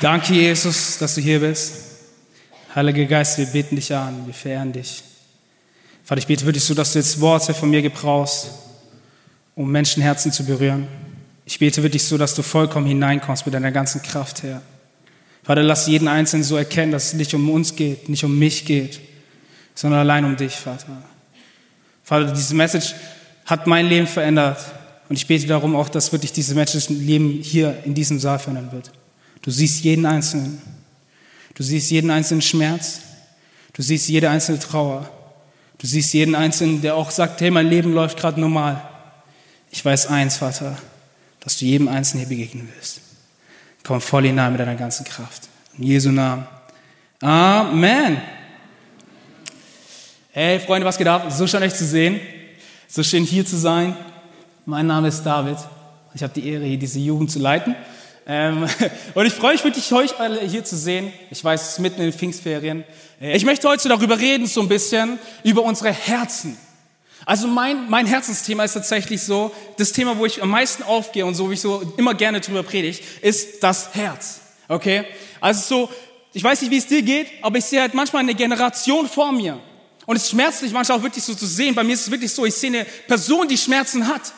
Danke, Jesus, dass du hier bist. Heiliger Geist, wir beten dich an, wir verehren dich. Vater, ich bete wirklich so, dass du jetzt Worte von mir gebrauchst, um Menschenherzen zu berühren. Ich bete wirklich so, dass du vollkommen hineinkommst mit deiner ganzen Kraft, Herr. Vater, lass jeden Einzelnen so erkennen, dass es nicht um uns geht, nicht um mich geht, sondern allein um dich, Vater. Vater, diese Message hat mein Leben verändert. Und ich bete darum auch, dass wirklich diese Message Leben hier in diesem Saal verändern wird. Du siehst jeden Einzelnen. Du siehst jeden einzelnen Schmerz. Du siehst jede einzelne Trauer. Du siehst jeden Einzelnen, der auch sagt, hey, mein Leben läuft gerade normal. Ich weiß eins, Vater, dass du jedem Einzelnen hier begegnen wirst. Komm voll hinein mit deiner ganzen Kraft. In Jesu Namen. Amen. Hey, Freunde, was geht ab? So schön euch zu sehen. So schön hier zu sein. Mein Name ist David. Ich habe die Ehre, hier diese Jugend zu leiten. Ähm, und ich freue mich wirklich, euch alle hier zu sehen. Ich weiß, es ist mitten in den Pfingstferien. Äh, ich möchte heute darüber reden, so ein bisschen, über unsere Herzen. Also mein, mein Herzensthema ist tatsächlich so, das Thema, wo ich am meisten aufgehe und so, wie ich so immer gerne drüber predige, ist das Herz. Okay? Also so, ich weiß nicht, wie es dir geht, aber ich sehe halt manchmal eine Generation vor mir. Und es schmerzt mich manchmal auch wirklich so zu sehen. Bei mir ist es wirklich so, ich sehe eine Person, die Schmerzen hat.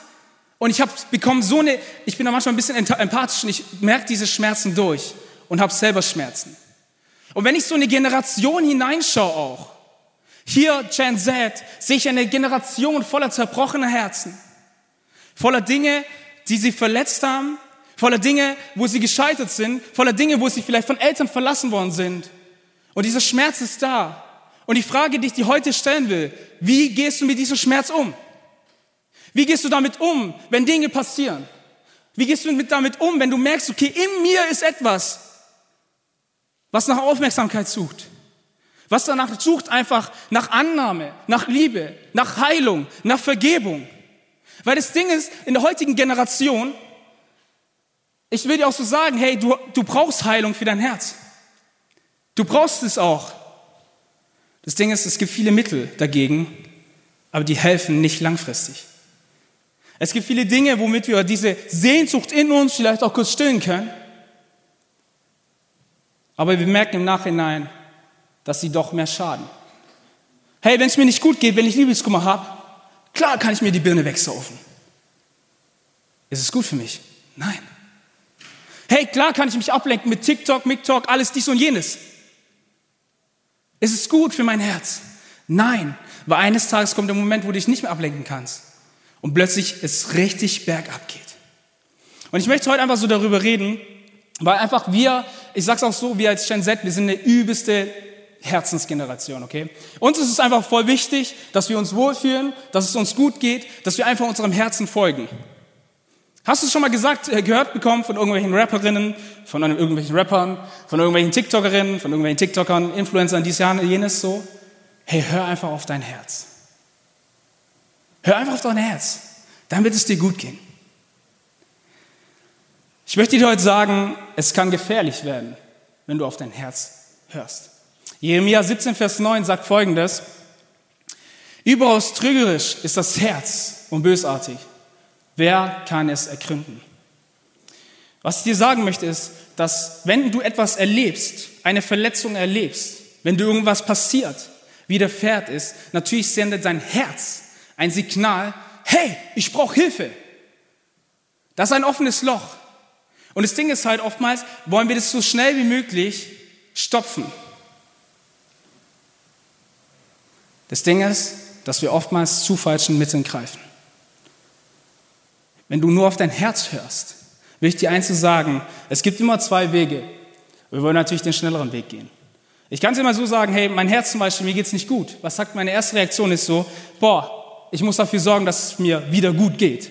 Und ich habe bekommen so eine, ich bin da manchmal ein bisschen empathisch und ich merke diese Schmerzen durch und habe selber Schmerzen. Und wenn ich so eine Generation hineinschaue auch, hier Gen Z, sehe ich eine Generation voller zerbrochener Herzen, voller Dinge, die sie verletzt haben, voller Dinge, wo sie gescheitert sind, voller Dinge, wo sie vielleicht von Eltern verlassen worden sind. Und dieser Schmerz ist da. Und die Frage, die ich dir heute stellen will, wie gehst du mit diesem Schmerz um? Wie gehst du damit um, wenn Dinge passieren? Wie gehst du damit um, wenn du merkst, okay, in mir ist etwas, was nach Aufmerksamkeit sucht? Was danach sucht einfach nach Annahme, nach Liebe, nach Heilung, nach Vergebung. Weil das Ding ist, in der heutigen Generation, ich will dir auch so sagen, hey, du, du brauchst Heilung für dein Herz. Du brauchst es auch. Das Ding ist, es gibt viele Mittel dagegen, aber die helfen nicht langfristig. Es gibt viele Dinge, womit wir diese Sehnsucht in uns vielleicht auch kurz stillen können. Aber wir merken im Nachhinein, dass sie doch mehr schaden. Hey, wenn es mir nicht gut geht, wenn ich Liebeskummer habe, klar kann ich mir die Birne wegsaufen. Ist es gut für mich? Nein. Hey, klar kann ich mich ablenken mit TikTok, MikTok, alles dies und jenes. Ist es gut für mein Herz? Nein, weil eines Tages kommt der Moment, wo du dich nicht mehr ablenken kannst und plötzlich es richtig bergab geht. Und ich möchte heute einfach so darüber reden, weil einfach wir, ich sag's auch so, wir als Gen Z, wir sind eine übelste Herzensgeneration, okay? Uns ist es einfach voll wichtig, dass wir uns wohlfühlen, dass es uns gut geht, dass wir einfach unserem Herzen folgen. Hast du es schon mal gesagt, äh, gehört bekommen von irgendwelchen Rapperinnen, von irgendwelchen Rappern, von irgendwelchen TikTokerinnen, von irgendwelchen TikTokern, Influencern, dies, jenes so? Hey, hör einfach auf dein Herz. Hör einfach auf dein Herz, dann wird es dir gut gehen. Ich möchte dir heute sagen, es kann gefährlich werden, wenn du auf dein Herz hörst. Jeremia 17, Vers 9 sagt folgendes, Überaus trügerisch ist das Herz und bösartig. Wer kann es ergründen? Was ich dir sagen möchte ist, dass wenn du etwas erlebst, eine Verletzung erlebst, wenn du irgendwas passiert, widerfährt ist, natürlich sendet dein Herz ein Signal, hey, ich brauche Hilfe. Das ist ein offenes Loch. Und das Ding ist halt oftmals, wollen wir das so schnell wie möglich stopfen. Das Ding ist, dass wir oftmals zu falschen Mitteln greifen. Wenn du nur auf dein Herz hörst, will ich dir eins zu sagen, es gibt immer zwei Wege. Wir wollen natürlich den schnelleren Weg gehen. Ich kann es immer so sagen, hey, mein Herz zum Beispiel, mir geht es nicht gut. Was sagt meine erste Reaktion ist so, boah, ich muss dafür sorgen, dass es mir wieder gut geht.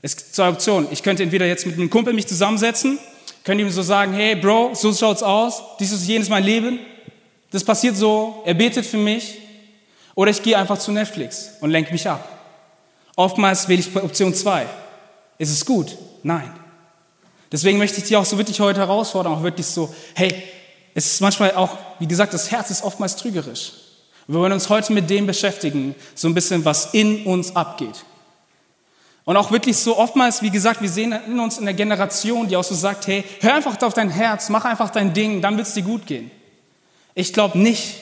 Es gibt zwei Optionen. Ich könnte entweder jetzt mit einem Kumpel mich zusammensetzen, könnte ihm so sagen, hey Bro, so schaut's aus, dies ist jenes mein Leben, das passiert so, er betet für mich. Oder ich gehe einfach zu Netflix und lenke mich ab. Oftmals wähle ich Option zwei. Ist es gut? Nein. Deswegen möchte ich dich auch so wirklich heute herausfordern, auch wirklich so, hey, es ist manchmal auch, wie gesagt, das Herz ist oftmals trügerisch. Wir wollen uns heute mit dem beschäftigen, so ein bisschen, was in uns abgeht. Und auch wirklich so oftmals, wie gesagt, wir sehen in uns in der Generation, die auch so sagt, hey, hör einfach auf dein Herz, mach einfach dein Ding, dann wird es dir gut gehen. Ich glaube nicht,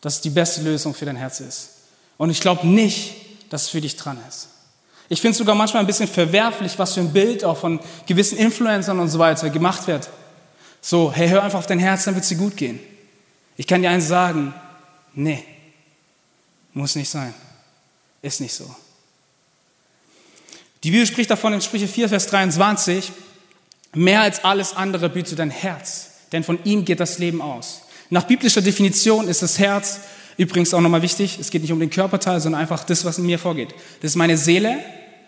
dass es die beste Lösung für dein Herz ist. Und ich glaube nicht, dass es für dich dran ist. Ich finde es sogar manchmal ein bisschen verwerflich, was für ein Bild auch von gewissen Influencern und so weiter gemacht wird. So, hey, hör einfach auf dein Herz, dann wird es dir gut gehen. Ich kann dir eins sagen, nee, muss nicht sein, ist nicht so. Die Bibel spricht davon in Sprüche 4, Vers 23, mehr als alles andere büte dein Herz, denn von ihm geht das Leben aus. Nach biblischer Definition ist das Herz übrigens auch nochmal wichtig, es geht nicht um den Körperteil, sondern einfach das, was in mir vorgeht. Das ist meine Seele,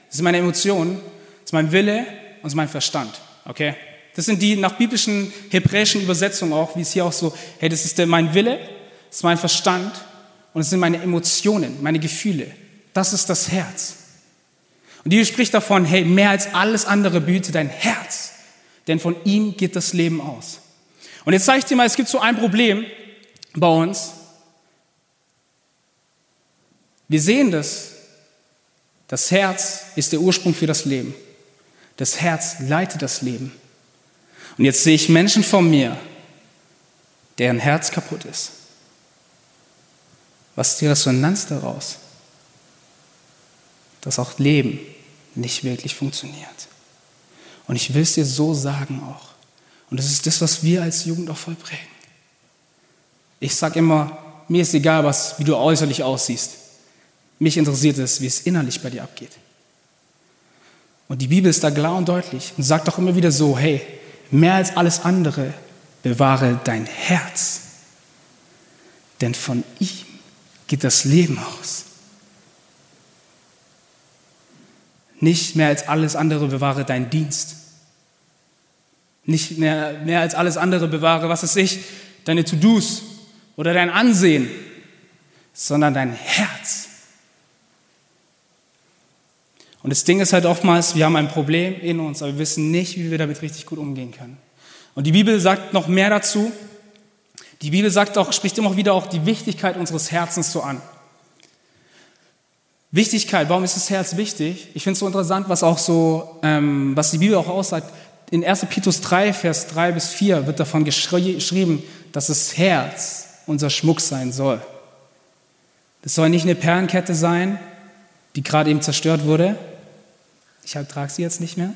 das sind meine Emotionen, das ist mein Wille und das ist mein Verstand. Okay? Das sind die nach biblischen hebräischen Übersetzungen auch, wie es hier auch so, hey, das ist mein Wille, ist mein Verstand und es sind meine Emotionen, meine Gefühle. Das ist das Herz. Und die spricht davon, hey, mehr als alles andere behüte dein Herz, denn von ihm geht das Leben aus. Und jetzt zeige ich dir mal, es gibt so ein Problem bei uns. Wir sehen das. Das Herz ist der Ursprung für das Leben. Das Herz leitet das Leben. Und jetzt sehe ich Menschen vor mir, deren Herz kaputt ist. Was ist die Resonanz daraus? Dass auch Leben nicht wirklich funktioniert. Und ich will es dir so sagen auch. Und das ist das, was wir als Jugend auch vollbringen. Ich sage immer, mir ist egal, was, wie du äußerlich aussiehst. Mich interessiert es, wie es innerlich bei dir abgeht. Und die Bibel ist da klar und deutlich und sagt auch immer wieder so, hey, mehr als alles andere bewahre dein Herz, denn von ihm geht das Leben aus. Nicht mehr als alles andere bewahre dein Dienst. Nicht mehr, mehr als alles andere bewahre, was ist ich, deine To-Dos oder dein Ansehen, sondern dein Herz. Und das Ding ist halt oftmals, wir haben ein Problem in uns, aber wir wissen nicht, wie wir damit richtig gut umgehen können. Und die Bibel sagt noch mehr dazu. Die Bibel sagt auch, spricht immer wieder auch die Wichtigkeit unseres Herzens so an. Wichtigkeit, warum ist das Herz wichtig? Ich finde es so interessant, was auch so, ähm, was die Bibel auch aussagt. In 1. Petrus 3, Vers 3 bis 4 wird davon geschrieben, dass das Herz unser Schmuck sein soll. Das soll nicht eine Perlenkette sein, die gerade eben zerstört wurde. Ich trage sie jetzt nicht mehr.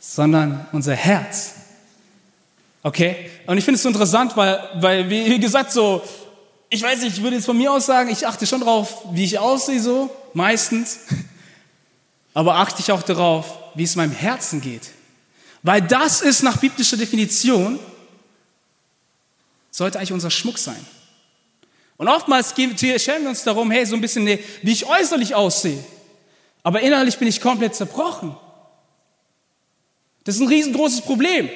Sondern unser Herz. Okay? Und ich finde es so interessant, weil, weil, wie gesagt, so, ich weiß nicht, ich würde jetzt von mir aus sagen, ich achte schon darauf, wie ich aussehe, so, meistens. Aber achte ich auch darauf, wie es meinem Herzen geht. Weil das ist nach biblischer Definition, sollte eigentlich unser Schmuck sein. Und oftmals stellen wir uns darum, hey, so ein bisschen, wie ich äußerlich aussehe. Aber innerlich bin ich komplett zerbrochen. Das ist ein riesengroßes Problem.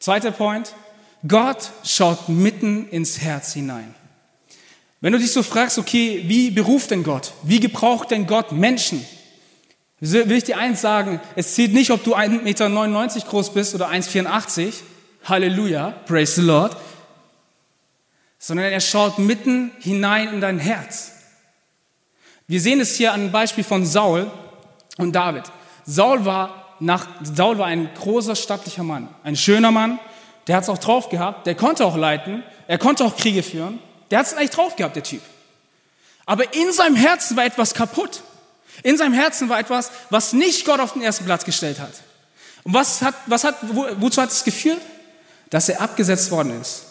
Zweiter Point. Gott schaut mitten ins Herz hinein. Wenn du dich so fragst, okay, wie beruft denn Gott? Wie gebraucht denn Gott Menschen? Will ich dir eins sagen, es zählt nicht, ob du 1,99 Meter groß bist oder 1,84. Halleluja, praise the Lord. Sondern er schaut mitten hinein in dein Herz. Wir sehen es hier an einem Beispiel von Saul und David. Saul war, nach, Saul war ein großer, stattlicher Mann, ein schöner Mann, der hat es auch drauf gehabt, der konnte auch leiten, er konnte auch Kriege führen, der hat es eigentlich drauf gehabt, der Typ. Aber in seinem Herzen war etwas kaputt. In seinem Herzen war etwas, was nicht Gott auf den ersten Platz gestellt hat. Und was hat, was hat, wo, wozu hat es geführt? Dass er abgesetzt worden ist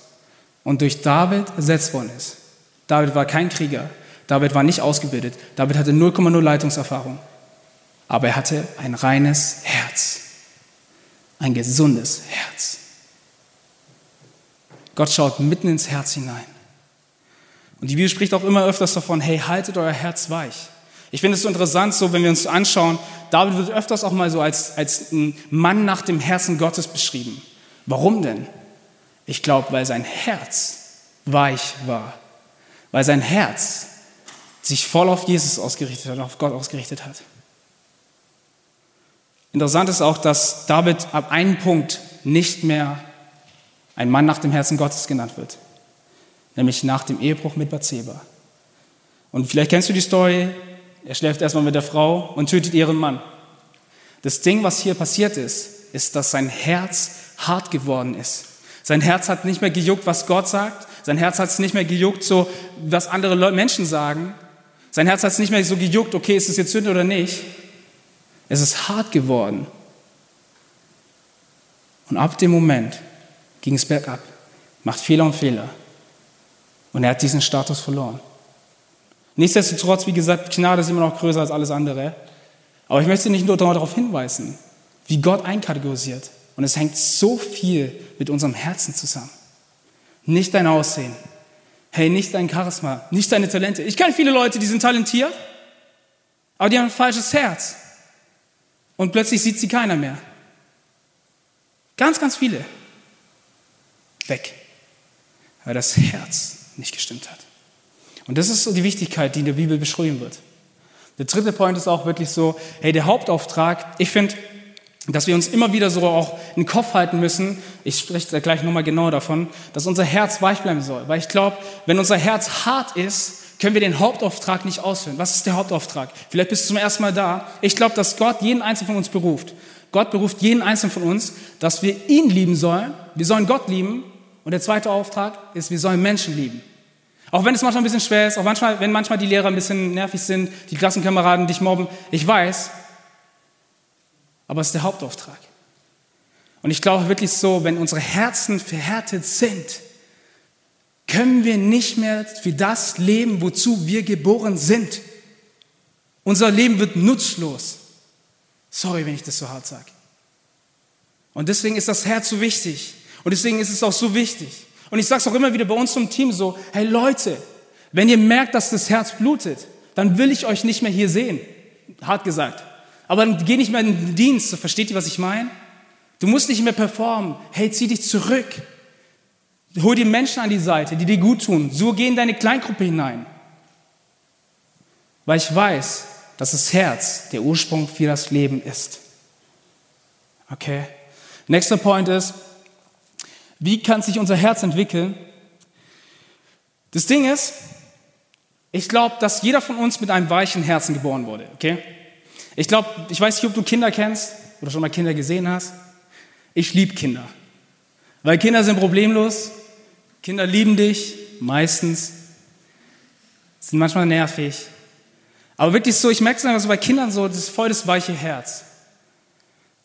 und durch David ersetzt worden ist. David war kein Krieger. David war nicht ausgebildet. David hatte 0,0 Leitungserfahrung. Aber er hatte ein reines Herz. Ein gesundes Herz. Gott schaut mitten ins Herz hinein. Und die Bibel spricht auch immer öfters davon, hey, haltet euer Herz weich. Ich finde es so interessant, so wenn wir uns anschauen, David wird öfters auch mal so als, als ein Mann nach dem Herzen Gottes beschrieben. Warum denn? Ich glaube, weil sein Herz weich war. Weil sein Herz sich voll auf Jesus ausgerichtet hat, auf Gott ausgerichtet hat. Interessant ist auch, dass David ab einem Punkt nicht mehr ein Mann nach dem Herzen Gottes genannt wird, nämlich nach dem Ehebruch mit Bathseba. Und vielleicht kennst du die Story, er schläft erstmal mit der Frau und tötet ihren Mann. Das Ding, was hier passiert ist, ist, dass sein Herz hart geworden ist. Sein Herz hat nicht mehr gejuckt, was Gott sagt. Sein Herz hat es nicht mehr gejuckt, so was andere Menschen sagen. Sein Herz hat es nicht mehr so gejuckt, okay, ist es jetzt Sünde oder nicht. Es ist hart geworden. Und ab dem Moment ging es bergab. Macht Fehler und Fehler. Und er hat diesen Status verloren. Nichtsdestotrotz, wie gesagt, Gnade ist immer noch größer als alles andere. Aber ich möchte nicht nur darauf hinweisen, wie Gott einkategorisiert. Und es hängt so viel mit unserem Herzen zusammen. Nicht dein Aussehen. Hey, nicht dein Charisma, nicht deine Talente. Ich kenne viele Leute, die sind talentiert, aber die haben ein falsches Herz. Und plötzlich sieht sie keiner mehr. Ganz, ganz viele. Weg. Weil das Herz nicht gestimmt hat. Und das ist so die Wichtigkeit, die in der Bibel beschrieben wird. Der dritte Point ist auch wirklich so, hey, der Hauptauftrag, ich finde, dass wir uns immer wieder so auch in den Kopf halten müssen, ich spreche da gleich nochmal genau davon, dass unser Herz weich bleiben soll. Weil ich glaube, wenn unser Herz hart ist, können wir den Hauptauftrag nicht ausführen. Was ist der Hauptauftrag? Vielleicht bist du zum ersten Mal da. Ich glaube, dass Gott jeden Einzelnen von uns beruft. Gott beruft jeden Einzelnen von uns, dass wir ihn lieben sollen. Wir sollen Gott lieben. Und der zweite Auftrag ist, wir sollen Menschen lieben. Auch wenn es manchmal ein bisschen schwer ist, auch manchmal, wenn manchmal die Lehrer ein bisschen nervig sind, die Klassenkameraden dich mobben. Ich weiß, aber es ist der Hauptauftrag. Und ich glaube wirklich so, wenn unsere Herzen verhärtet sind, können wir nicht mehr für das leben, wozu wir geboren sind. Unser Leben wird nutzlos. Sorry, wenn ich das so hart sage. Und deswegen ist das Herz so wichtig. Und deswegen ist es auch so wichtig. Und ich sage es auch immer wieder bei uns zum Team so, hey Leute, wenn ihr merkt, dass das Herz blutet, dann will ich euch nicht mehr hier sehen. Hart gesagt. Aber dann geh nicht mehr in den Dienst. Versteht ihr, was ich meine? Du musst nicht mehr performen. Hey, zieh dich zurück. Hol dir Menschen an die Seite, die dir gut tun. So geh in deine Kleingruppe hinein. Weil ich weiß, dass das Herz der Ursprung für das Leben ist. Okay? Nächster Point ist, wie kann sich unser Herz entwickeln? Das Ding ist, ich glaube, dass jeder von uns mit einem weichen Herzen geboren wurde. Okay? Ich glaube, ich weiß nicht, ob du Kinder kennst oder schon mal Kinder gesehen hast. Ich liebe Kinder. Weil Kinder sind problemlos. Kinder lieben dich, meistens. Sind manchmal nervig. Aber wirklich so, ich merke es einfach so bei Kindern so, das ist voll das weiche Herz.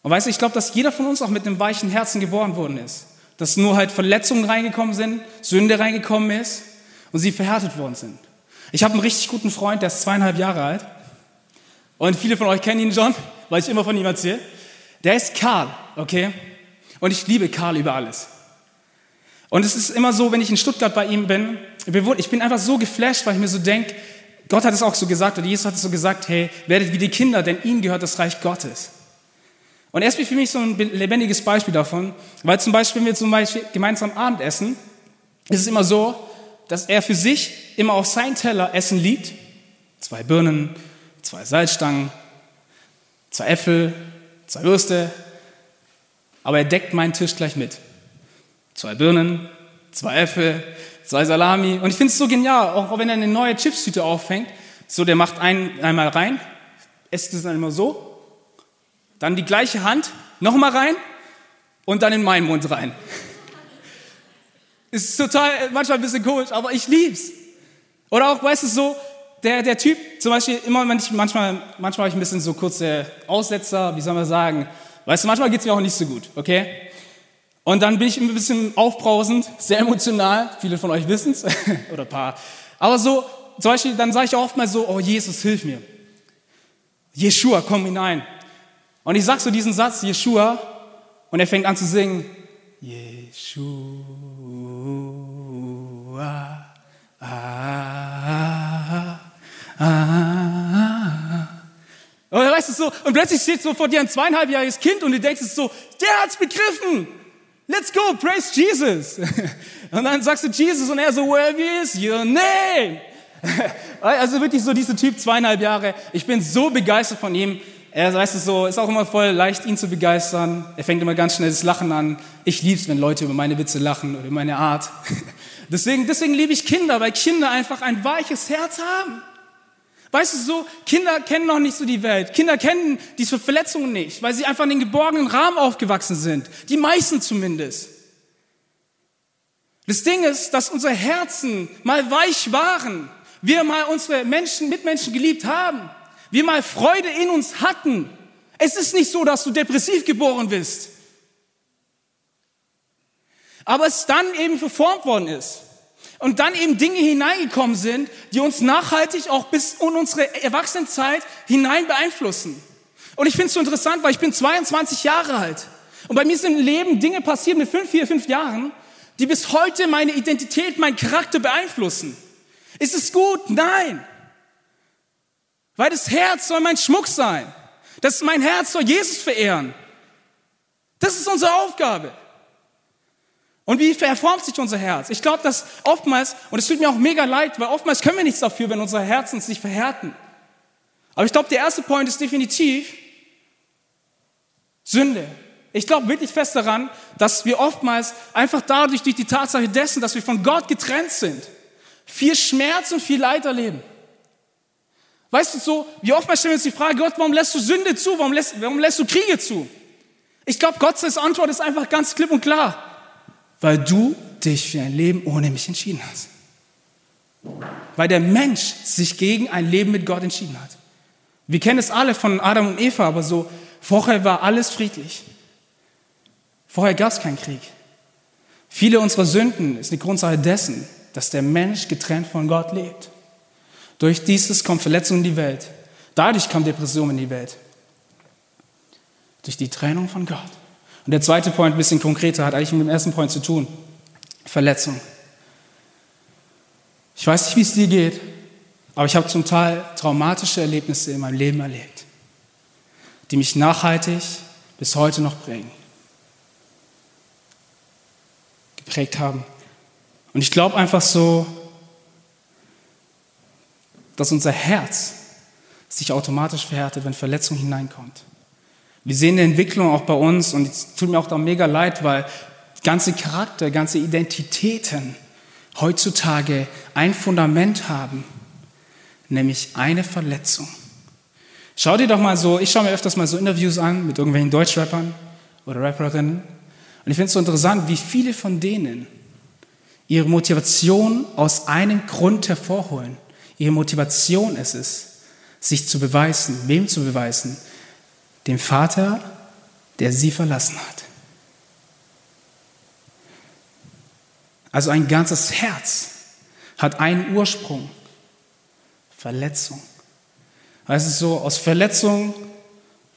Und weißt du, ich glaube, dass jeder von uns auch mit einem weichen Herzen geboren worden ist. Dass nur halt Verletzungen reingekommen sind, Sünde reingekommen ist und sie verhärtet worden sind. Ich habe einen richtig guten Freund, der ist zweieinhalb Jahre alt. Und viele von euch kennen ihn schon, weil ich immer von ihm erzähle. Der ist Karl, okay? Und ich liebe Karl über alles. Und es ist immer so, wenn ich in Stuttgart bei ihm bin, ich bin einfach so geflasht, weil ich mir so denke, Gott hat es auch so gesagt, oder Jesus hat es so gesagt, hey, werdet wie die Kinder, denn ihnen gehört das Reich Gottes. Und er ist für mich so ein lebendiges Beispiel davon, weil zum Beispiel, wenn wir zum Beispiel gemeinsam Abendessen, ist es immer so, dass er für sich immer auf sein Teller Essen liebt. Zwei Birnen, zwei Salzstangen, zwei Äpfel, zwei Würste, aber er deckt meinen Tisch gleich mit. Zwei Birnen, zwei Äpfel, zwei Salami. Und ich finde es so genial, auch wenn er eine neue Chipstüte auffängt, so der macht einen einmal rein, esst es dann immer so, dann die gleiche Hand, nochmal rein und dann in meinen Mund rein. Ist total, manchmal ein bisschen komisch, aber ich lieb's. Oder auch, weißt du, so, der, der Typ, zum Beispiel, immer, wenn ich, manchmal, manchmal habe ich ein bisschen so kurze Aussetzer, wie soll man sagen, weißt du, manchmal geht es mir auch nicht so gut, okay? Und dann bin ich ein bisschen aufbrausend, sehr emotional, viele von euch wissen es, oder ein paar. Aber so, zum Beispiel, dann sage ich auch oft mal so, oh Jesus, hilf mir. Jeshua, komm hinein. Und ich sag so diesen Satz, Jeshua, und er fängt an zu singen, Jeshua, ah, Ah. Und weißt du so, und plötzlich steht so vor dir ein zweieinhalbjähriges Kind und du denkst so, der hat's begriffen. Let's go, praise Jesus. Und dann sagst du Jesus und er so, where is your name? Also wirklich so dieser Typ, zweieinhalb Jahre. Ich bin so begeistert von ihm. Er, weißt du so, ist auch immer voll leicht, ihn zu begeistern. Er fängt immer ganz schnell das Lachen an. Ich lieb's, wenn Leute über meine Witze lachen oder über meine Art. Deswegen, deswegen liebe ich Kinder, weil Kinder einfach ein weiches Herz haben. Weißt du so, Kinder kennen noch nicht so die Welt. Kinder kennen diese Verletzungen nicht, weil sie einfach in den geborgenen Rahmen aufgewachsen sind. Die meisten zumindest. Das Ding ist, dass unsere Herzen mal weich waren. Wir mal unsere Menschen, Mitmenschen geliebt haben. Wir mal Freude in uns hatten. Es ist nicht so, dass du depressiv geboren bist. Aber es dann eben verformt worden ist. Und dann eben Dinge hineingekommen sind, die uns nachhaltig auch bis in unsere Erwachsenenzeit hinein beeinflussen. Und ich finde es so interessant, weil ich bin 22 Jahre alt. Und bei mir sind im Leben Dinge passiert mit fünf, vier, fünf Jahren, die bis heute meine Identität, meinen Charakter beeinflussen. Ist es gut? Nein. Weil das Herz soll mein Schmuck sein. Das mein Herz soll Jesus verehren. Das ist unsere Aufgabe. Und wie verformt sich unser Herz? Ich glaube, dass oftmals, und es tut mir auch mega leid, weil oftmals können wir nichts dafür, wenn unsere Herzen sich verhärten. Aber ich glaube, der erste Point ist definitiv Sünde. Ich glaube wirklich fest daran, dass wir oftmals einfach dadurch, durch die Tatsache dessen, dass wir von Gott getrennt sind, viel Schmerz und viel Leid erleben. Weißt du so, wie oftmals stellen wir uns die Frage, Gott, warum lässt du Sünde zu? Warum lässt, warum lässt du Kriege zu? Ich glaube, Gottes Antwort ist einfach ganz klipp und klar. Weil du dich für ein Leben ohne mich entschieden hast. Weil der Mensch sich gegen ein Leben mit Gott entschieden hat. Wir kennen es alle von Adam und Eva, aber so, vorher war alles friedlich. Vorher gab es keinen Krieg. Viele unserer Sünden ist eine Grundsache dessen, dass der Mensch getrennt von Gott lebt. Durch dieses kommt Verletzung in die Welt. Dadurch kam Depression in die Welt. Durch die Trennung von Gott. Und der zweite Point, ein bisschen konkreter, hat eigentlich mit dem ersten Point zu tun. Verletzung. Ich weiß nicht, wie es dir geht, aber ich habe zum Teil traumatische Erlebnisse in meinem Leben erlebt, die mich nachhaltig bis heute noch prägen. Geprägt haben. Und ich glaube einfach so, dass unser Herz sich automatisch verhärtet, wenn Verletzung hineinkommt. Wir sehen eine Entwicklung auch bei uns und es tut mir auch da mega leid, weil ganze Charakter, ganze Identitäten heutzutage ein Fundament haben, nämlich eine Verletzung. Schau dir doch mal so, ich schaue mir öfters mal so Interviews an mit irgendwelchen Deutschrappern oder Rapperinnen und ich finde es so interessant, wie viele von denen ihre Motivation aus einem Grund hervorholen. Ihre Motivation ist es, sich zu beweisen. Wem zu beweisen? Dem Vater, der sie verlassen hat. Also ein ganzes Herz hat einen Ursprung. Verletzung. Weißt du, so aus Verletzung,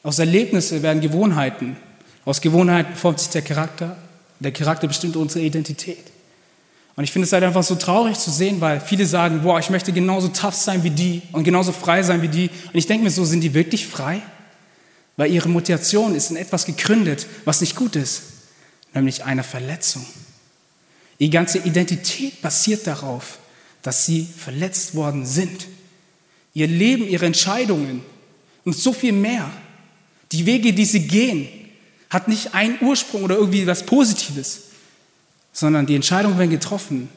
aus Erlebnissen werden Gewohnheiten. Aus Gewohnheiten formt sich der Charakter. Der Charakter bestimmt unsere Identität. Und ich finde es halt einfach so traurig zu sehen, weil viele sagen, boah, ich möchte genauso tough sein wie die und genauso frei sein wie die. Und ich denke mir so, sind die wirklich frei? Weil ihre Motivation ist in etwas gegründet, was nicht gut ist, nämlich einer Verletzung. Ihre ganze Identität basiert darauf, dass sie verletzt worden sind. Ihr Leben, ihre Entscheidungen und so viel mehr. Die Wege, die sie gehen, hat nicht einen Ursprung oder irgendwie was Positives, sondern die Entscheidungen werden getroffen,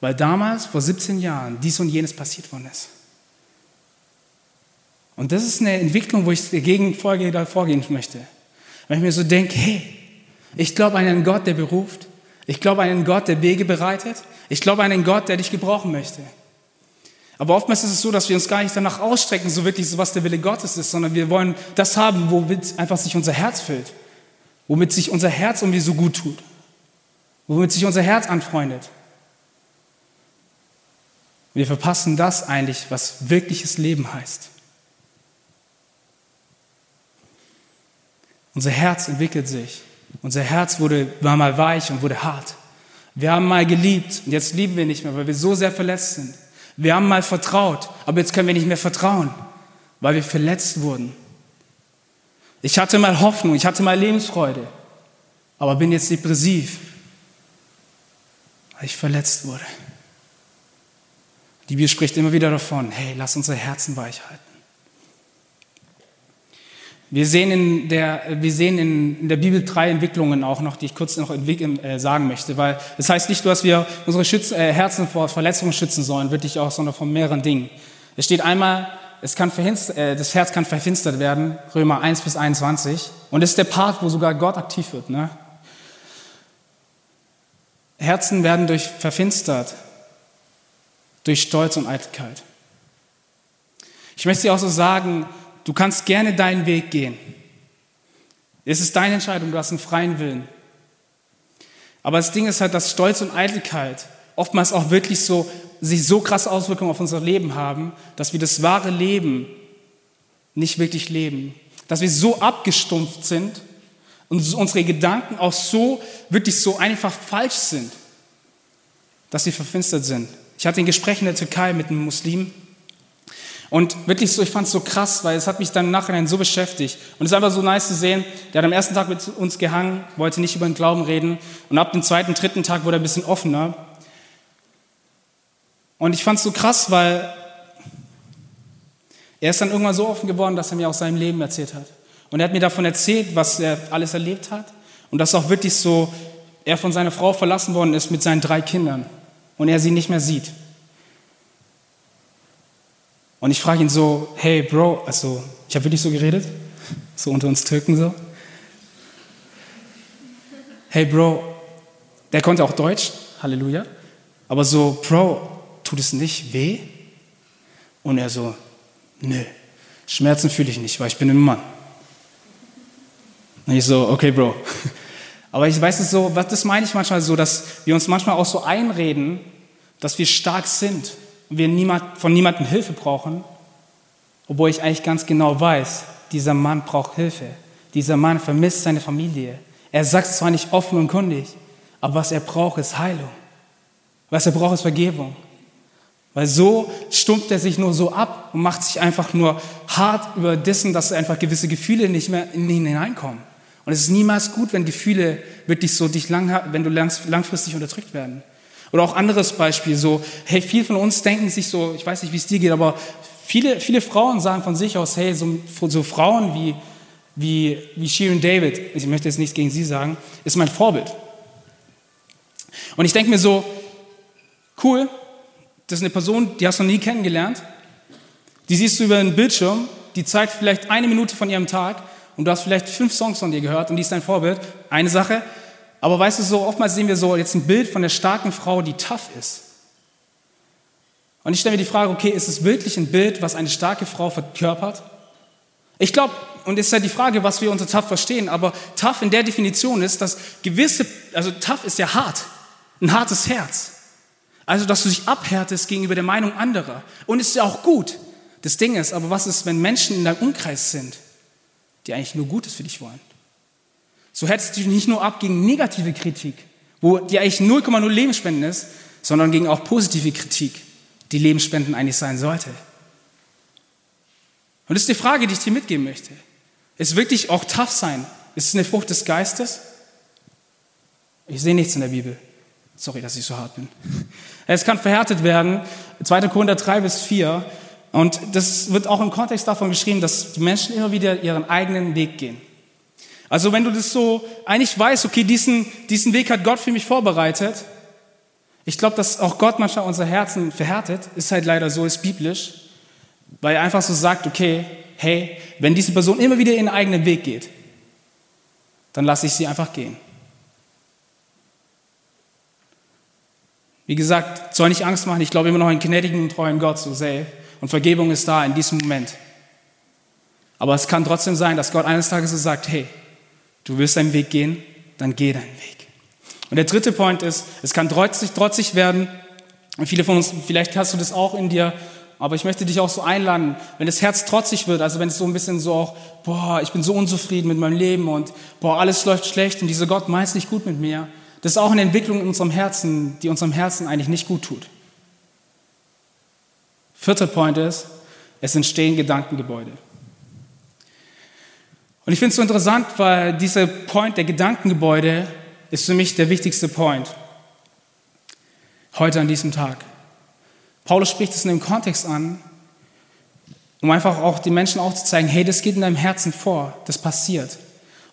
weil damals, vor 17 Jahren, dies und jenes passiert worden ist. Und das ist eine Entwicklung, wo ich dagegen vorgehen möchte. Wenn ich mir so denke, hey, ich glaube an einen Gott, der beruft. Ich glaube an einen Gott, der Wege bereitet. Ich glaube an einen Gott, der dich gebrauchen möchte. Aber oftmals ist es so, dass wir uns gar nicht danach ausstrecken, so wirklich, so was der Wille Gottes ist, sondern wir wollen das haben, womit einfach sich unser Herz füllt. Womit sich unser Herz irgendwie so gut tut womit sich unser Herz anfreundet. Wir verpassen das eigentlich, was wirkliches Leben heißt. Unser Herz entwickelt sich. Unser Herz wurde, war mal weich und wurde hart. Wir haben mal geliebt und jetzt lieben wir nicht mehr, weil wir so sehr verletzt sind. Wir haben mal vertraut, aber jetzt können wir nicht mehr vertrauen, weil wir verletzt wurden. Ich hatte mal Hoffnung, ich hatte mal Lebensfreude, aber bin jetzt depressiv, weil ich verletzt wurde. Die Bibel spricht immer wieder davon, hey, lass unsere Herzen weich halten. Wir sehen, in der, wir sehen in der Bibel drei Entwicklungen auch noch, die ich kurz noch äh, sagen möchte, weil das heißt nicht, dass wir unsere Schützen, äh, Herzen vor Verletzungen schützen sollen, wirklich auch, sondern von mehreren Dingen. Es steht einmal, es kann äh, das Herz kann verfinstert werden, Römer 1 bis 21. Und das ist der Part, wo sogar Gott aktiv wird. Ne? Herzen werden durch verfinstert, durch Stolz und Eitelkeit. Ich möchte dir auch so sagen, du kannst gerne deinen Weg gehen. Es ist deine Entscheidung, du hast einen freien Willen. Aber das Ding ist halt, dass Stolz und Eitelkeit oftmals auch wirklich so, sich so krasse Auswirkungen auf unser Leben haben, dass wir das wahre Leben nicht wirklich leben. Dass wir so abgestumpft sind und unsere Gedanken auch so, wirklich so einfach falsch sind, dass sie verfinstert sind. Ich hatte ein Gespräch in der Türkei mit einem Muslim und wirklich so, ich fand es so krass, weil es hat mich dann im Nachhinein so beschäftigt. Und es ist einfach so nice zu sehen, der hat am ersten Tag mit uns gehangen, wollte nicht über den Glauben reden und ab dem zweiten, dritten Tag wurde er ein bisschen offener. Und ich fand es so krass, weil er ist dann irgendwann so offen geworden, dass er mir aus seinem Leben erzählt hat. Und er hat mir davon erzählt, was er alles erlebt hat. Und dass auch wirklich so, er von seiner Frau verlassen worden ist mit seinen drei Kindern. Und er sie nicht mehr sieht. Und ich frage ihn so, hey Bro, also ich habe wirklich so geredet, so unter uns Türken so. Hey Bro, der konnte auch Deutsch, Halleluja. Aber so, Bro, tut es nicht weh? Und er so, nö, Schmerzen fühle ich nicht, weil ich bin ein Mann. Und ich so, okay, Bro. Aber ich weiß es so, was das meine ich manchmal so, dass wir uns manchmal auch so einreden, dass wir stark sind und wir niemand, von niemandem Hilfe brauchen, obwohl ich eigentlich ganz genau weiß, dieser Mann braucht Hilfe. Dieser Mann vermisst seine Familie. Er sagt es zwar nicht offen und kundig, aber was er braucht, ist Heilung. Was er braucht, ist Vergebung. Weil so stumpft er sich nur so ab und macht sich einfach nur hart über dessen, dass einfach gewisse Gefühle nicht mehr in ihn hineinkommen. Und es ist niemals gut, wenn Gefühle wirklich so dich lang, wenn du langfristig unterdrückt werden. Oder auch anderes Beispiel, so, hey, viele von uns denken sich so, ich weiß nicht, wie es dir geht, aber viele, viele Frauen sagen von sich aus, hey, so, so Frauen wie, wie, wie Sharon David, ich möchte jetzt nichts gegen sie sagen, ist mein Vorbild. Und ich denke mir so, cool, das ist eine Person, die hast du noch nie kennengelernt, die siehst du über den Bildschirm, die zeigt vielleicht eine Minute von ihrem Tag und du hast vielleicht fünf Songs von dir gehört und die ist dein Vorbild. Eine Sache, aber weißt du, so oftmals sehen wir so jetzt ein Bild von der starken Frau, die tough ist. Und ich stelle mir die Frage, okay, ist es wirklich ein Bild, was eine starke Frau verkörpert? Ich glaube, und es ist ja die Frage, was wir unter tough verstehen, aber tough in der Definition ist, dass gewisse, also tough ist ja hart, ein hartes Herz. Also, dass du dich abhärtest gegenüber der Meinung anderer. Und ist ja auch gut. Das Ding ist, aber was ist, wenn Menschen in deinem Umkreis sind, die eigentlich nur Gutes für dich wollen? So du dich nicht nur ab gegen negative Kritik, wo die eigentlich 0,0 Lebensspenden ist, sondern gegen auch positive Kritik, die Lebensspenden eigentlich sein sollte. Und das ist die Frage, die ich dir mitgeben möchte. Ist wirklich auch tough sein? Ist es eine Frucht des Geistes? Ich sehe nichts in der Bibel. Sorry, dass ich so hart bin. Es kann verhärtet werden. 2. Korinther 3 bis 4. Und das wird auch im Kontext davon geschrieben, dass die Menschen immer wieder ihren eigenen Weg gehen. Also wenn du das so eigentlich weißt, okay, diesen, diesen Weg hat Gott für mich vorbereitet, ich glaube, dass auch Gott manchmal unser Herzen verhärtet, ist halt leider so, ist biblisch, weil er einfach so sagt, okay, hey, wenn diese Person immer wieder ihren eigenen Weg geht, dann lasse ich sie einfach gehen. Wie gesagt, soll nicht Angst machen, ich glaube immer noch einen gnädigen und treuen Gott so sehr und Vergebung ist da in diesem Moment. Aber es kann trotzdem sein, dass Gott eines Tages so sagt, hey, Du willst deinen Weg gehen, dann geh deinen Weg. Und der dritte Point ist, es kann trotzig, trotzig werden. Und viele von uns, vielleicht hast du das auch in dir, aber ich möchte dich auch so einladen, wenn das Herz trotzig wird, also wenn es so ein bisschen so auch, boah, ich bin so unzufrieden mit meinem Leben und boah, alles läuft schlecht und dieser Gott meint nicht gut mit mir. Das ist auch eine Entwicklung in unserem Herzen, die unserem Herzen eigentlich nicht gut tut. Vierter Point ist, es entstehen Gedankengebäude. Und ich finde es so interessant, weil dieser Point der Gedankengebäude ist für mich der wichtigste Point heute an diesem Tag. Paulus spricht es in dem Kontext an, um einfach auch den Menschen aufzuzeigen, hey, das geht in deinem Herzen vor, das passiert.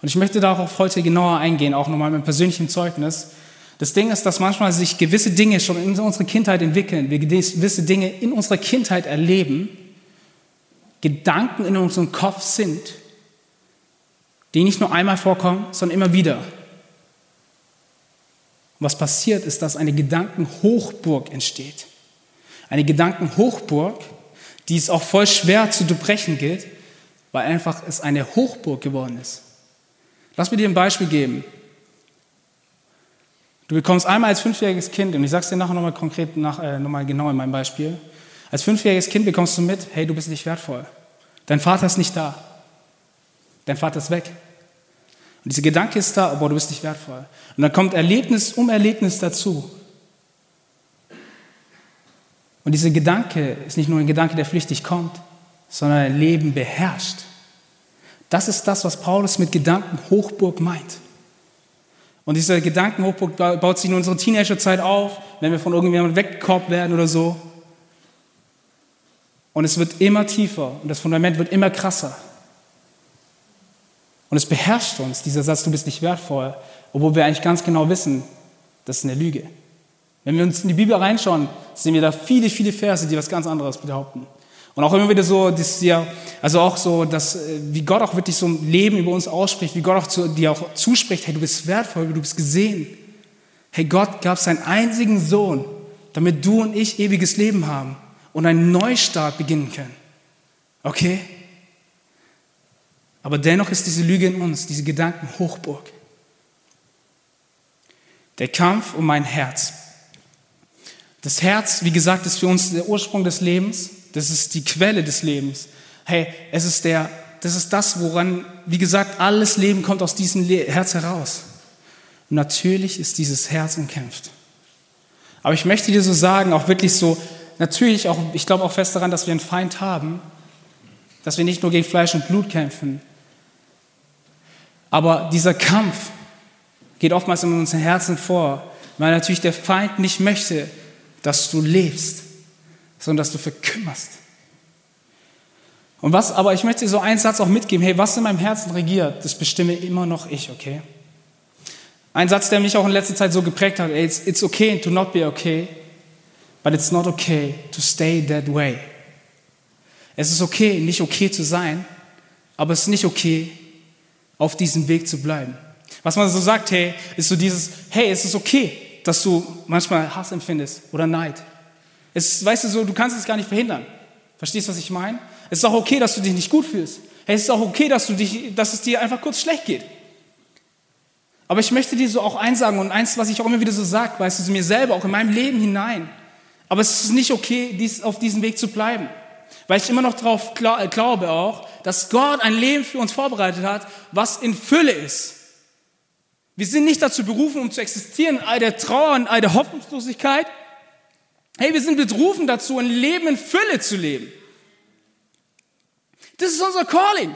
Und ich möchte darauf heute genauer eingehen, auch nochmal mit persönlichem Zeugnis. Das Ding ist, dass manchmal sich gewisse Dinge schon in unserer Kindheit entwickeln, wir gewisse Dinge in unserer Kindheit erleben Gedanken in unserem Kopf sind, die nicht nur einmal vorkommen, sondern immer wieder. Und was passiert ist, dass eine Gedankenhochburg entsteht. Eine Gedankenhochburg, die es auch voll schwer zu durchbrechen gilt, weil einfach es eine Hochburg geworden ist. Lass mir dir ein Beispiel geben. Du bekommst einmal als fünfjähriges Kind, und ich sage es dir nachher nochmal konkret, nach, äh, nochmal genau in meinem Beispiel, als fünfjähriges Kind bekommst du mit, hey, du bist nicht wertvoll. Dein Vater ist nicht da. Dein Vater ist weg. Und dieser Gedanke ist da, aber du bist nicht wertvoll. Und dann kommt Erlebnis um Erlebnis dazu. Und dieser Gedanke ist nicht nur ein Gedanke, der flüchtig kommt, sondern ein Leben beherrscht. Das ist das, was Paulus mit Gedankenhochburg meint. Und dieser Gedankenhochburg baut sich in unserer Teenagerzeit auf, wenn wir von irgendjemandem weggekorbt werden oder so. Und es wird immer tiefer und das Fundament wird immer krasser. Und es beherrscht uns, dieser Satz, du bist nicht wertvoll, obwohl wir eigentlich ganz genau wissen, das ist eine Lüge. Wenn wir uns in die Bibel reinschauen, sehen wir da viele, viele Verse, die was ganz anderes behaupten. Und auch immer wieder so, das ja, also auch so, dass, äh, wie Gott auch wirklich so ein Leben über uns ausspricht, wie Gott auch zu, dir auch zuspricht, hey, du bist wertvoll, du bist gesehen. Hey, Gott gab seinen einzigen Sohn, damit du und ich ewiges Leben haben und einen Neustart beginnen können. Okay? Aber dennoch ist diese Lüge in uns, diese Gedanken Hochburg. Der Kampf um mein Herz. Das Herz, wie gesagt, ist für uns der Ursprung des Lebens. Das ist die Quelle des Lebens. Hey, es ist der, das ist das, woran, wie gesagt, alles Leben kommt aus diesem Herz heraus. Und natürlich ist dieses Herz umkämpft. Aber ich möchte dir so sagen, auch wirklich so, natürlich auch, ich glaube auch fest daran, dass wir einen Feind haben, dass wir nicht nur gegen Fleisch und Blut kämpfen. Aber dieser Kampf geht oftmals in unseren Herzen vor, weil natürlich der Feind nicht möchte, dass du lebst sondern dass du verkümmerst. Und was, aber ich möchte dir so einen Satz auch mitgeben, hey, was in meinem Herzen regiert, das bestimme immer noch ich, okay? Ein Satz, der mich auch in letzter Zeit so geprägt hat, hey, it's, it's okay to not be okay, but it's not okay to stay that way. Es ist okay, nicht okay zu sein, aber es ist nicht okay, auf diesem Weg zu bleiben. Was man so sagt, hey, ist so dieses, hey, es ist okay, dass du manchmal Hass empfindest oder Neid. Es, weißt du so, du kannst es gar nicht verhindern. Verstehst du, was ich meine? Es ist auch okay, dass du dich nicht gut fühlst. Es ist auch okay, dass, du dich, dass es dir einfach kurz schlecht geht. Aber ich möchte dir so auch eins sagen und eins, was ich auch immer wieder so sage, weißt du, zu mir selber, auch in meinem Leben hinein. Aber es ist nicht okay, dies, auf diesem Weg zu bleiben. Weil ich immer noch darauf glaube auch, dass Gott ein Leben für uns vorbereitet hat, was in Fülle ist. Wir sind nicht dazu berufen, um zu existieren, all der Trauer und all der Hoffnungslosigkeit, Hey, wir sind berufen dazu, ein Leben in Fülle zu leben. Das ist unser Calling.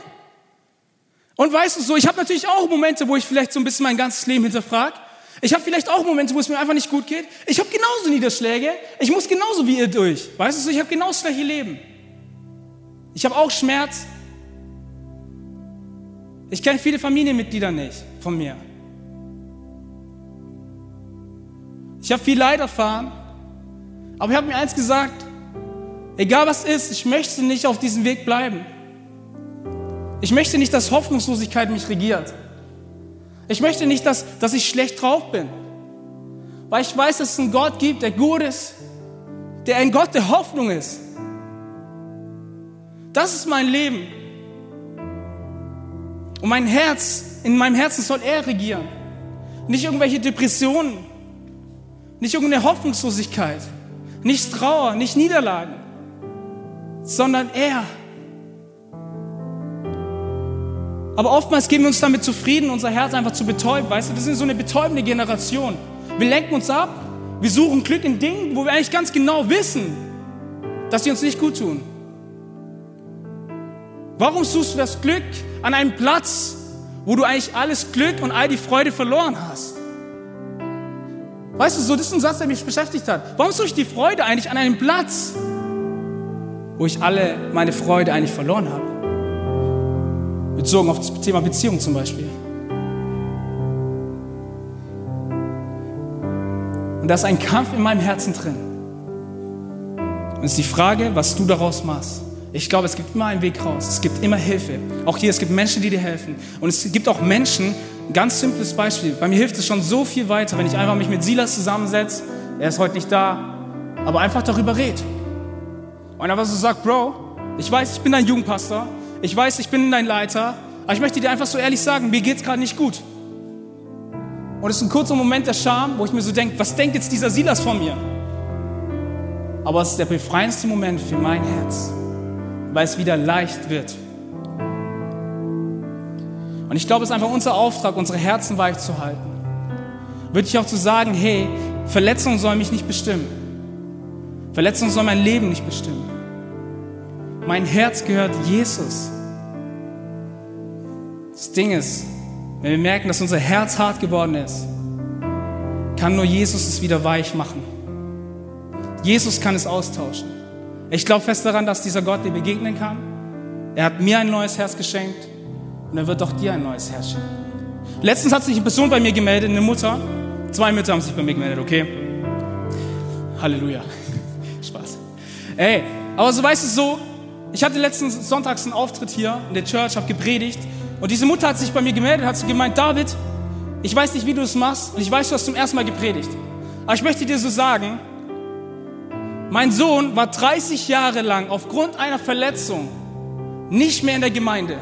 Und weißt du so, ich habe natürlich auch Momente, wo ich vielleicht so ein bisschen mein ganzes Leben hinterfrage. Ich habe vielleicht auch Momente, wo es mir einfach nicht gut geht. Ich habe genauso Niederschläge. Ich muss genauso wie ihr durch. Weißt du so, ich habe genau das gleiche Leben. Ich habe auch Schmerz. Ich kenne viele Familienmitglieder nicht von mir. Ich habe viel Leid erfahren. Aber ich habe mir eins gesagt, egal was ist, ich möchte nicht auf diesem Weg bleiben. Ich möchte nicht, dass Hoffnungslosigkeit mich regiert. Ich möchte nicht, dass, dass ich schlecht drauf bin. Weil ich weiß, dass es einen Gott gibt, der gut ist, der ein Gott der Hoffnung ist. Das ist mein Leben. Und mein Herz, in meinem Herzen soll er regieren. Nicht irgendwelche Depressionen, nicht irgendeine Hoffnungslosigkeit. Nicht Trauer, nicht Niederlagen, sondern er. Aber oftmals geben wir uns damit zufrieden, unser Herz einfach zu betäuben. Weißt du, wir sind so eine betäubende Generation. Wir lenken uns ab. Wir suchen Glück in Dingen, wo wir eigentlich ganz genau wissen, dass sie uns nicht gut tun. Warum suchst du das Glück an einem Platz, wo du eigentlich alles Glück und all die Freude verloren hast? Weißt du, so das ist ein Satz, der mich beschäftigt hat. Warum suche ich die Freude eigentlich an einem Platz, wo ich alle meine Freude eigentlich verloren habe? Bezogen auf das Thema Beziehung zum Beispiel. Und da ist ein Kampf in meinem Herzen drin. Und es ist die Frage, was du daraus machst. Ich glaube, es gibt immer einen Weg raus. Es gibt immer Hilfe. Auch hier, es gibt Menschen, die dir helfen. Und es gibt auch Menschen, ganz simples Beispiel. Bei mir hilft es schon so viel weiter, wenn ich einfach mich mit Silas zusammensetze. Er ist heute nicht da, aber einfach darüber red. Und einfach so sagt, Bro, ich weiß, ich bin dein Jugendpastor. Ich weiß, ich bin dein Leiter. Aber ich möchte dir einfach so ehrlich sagen, mir geht's gerade nicht gut. Und es ist ein kurzer Moment der Scham, wo ich mir so denke, was denkt jetzt dieser Silas von mir? Aber es ist der befreiendste Moment für mein Herz weil es wieder leicht wird. Und ich glaube, es ist einfach unser Auftrag, unsere Herzen weich zu halten. Wirklich auch zu sagen, hey, Verletzung soll mich nicht bestimmen. Verletzung soll mein Leben nicht bestimmen. Mein Herz gehört Jesus. Das Ding ist, wenn wir merken, dass unser Herz hart geworden ist, kann nur Jesus es wieder weich machen. Jesus kann es austauschen. Ich glaube fest daran, dass dieser Gott dir begegnen kann. Er hat mir ein neues Herz geschenkt und er wird auch dir ein neues Herz schenken. Letztens hat sich eine Person bei mir gemeldet, eine Mutter. Zwei Mütter haben sich bei mir gemeldet, okay? Halleluja. Spaß. Ey, aber so weißt du so, ich hatte letzten Sonntags einen Auftritt hier in der Church, habe gepredigt und diese Mutter hat sich bei mir gemeldet, hat gemeint, David, ich weiß nicht, wie du es machst und ich weiß, du hast zum ersten Mal gepredigt. Aber ich möchte dir so sagen, mein Sohn war 30 Jahre lang aufgrund einer Verletzung nicht mehr in der Gemeinde.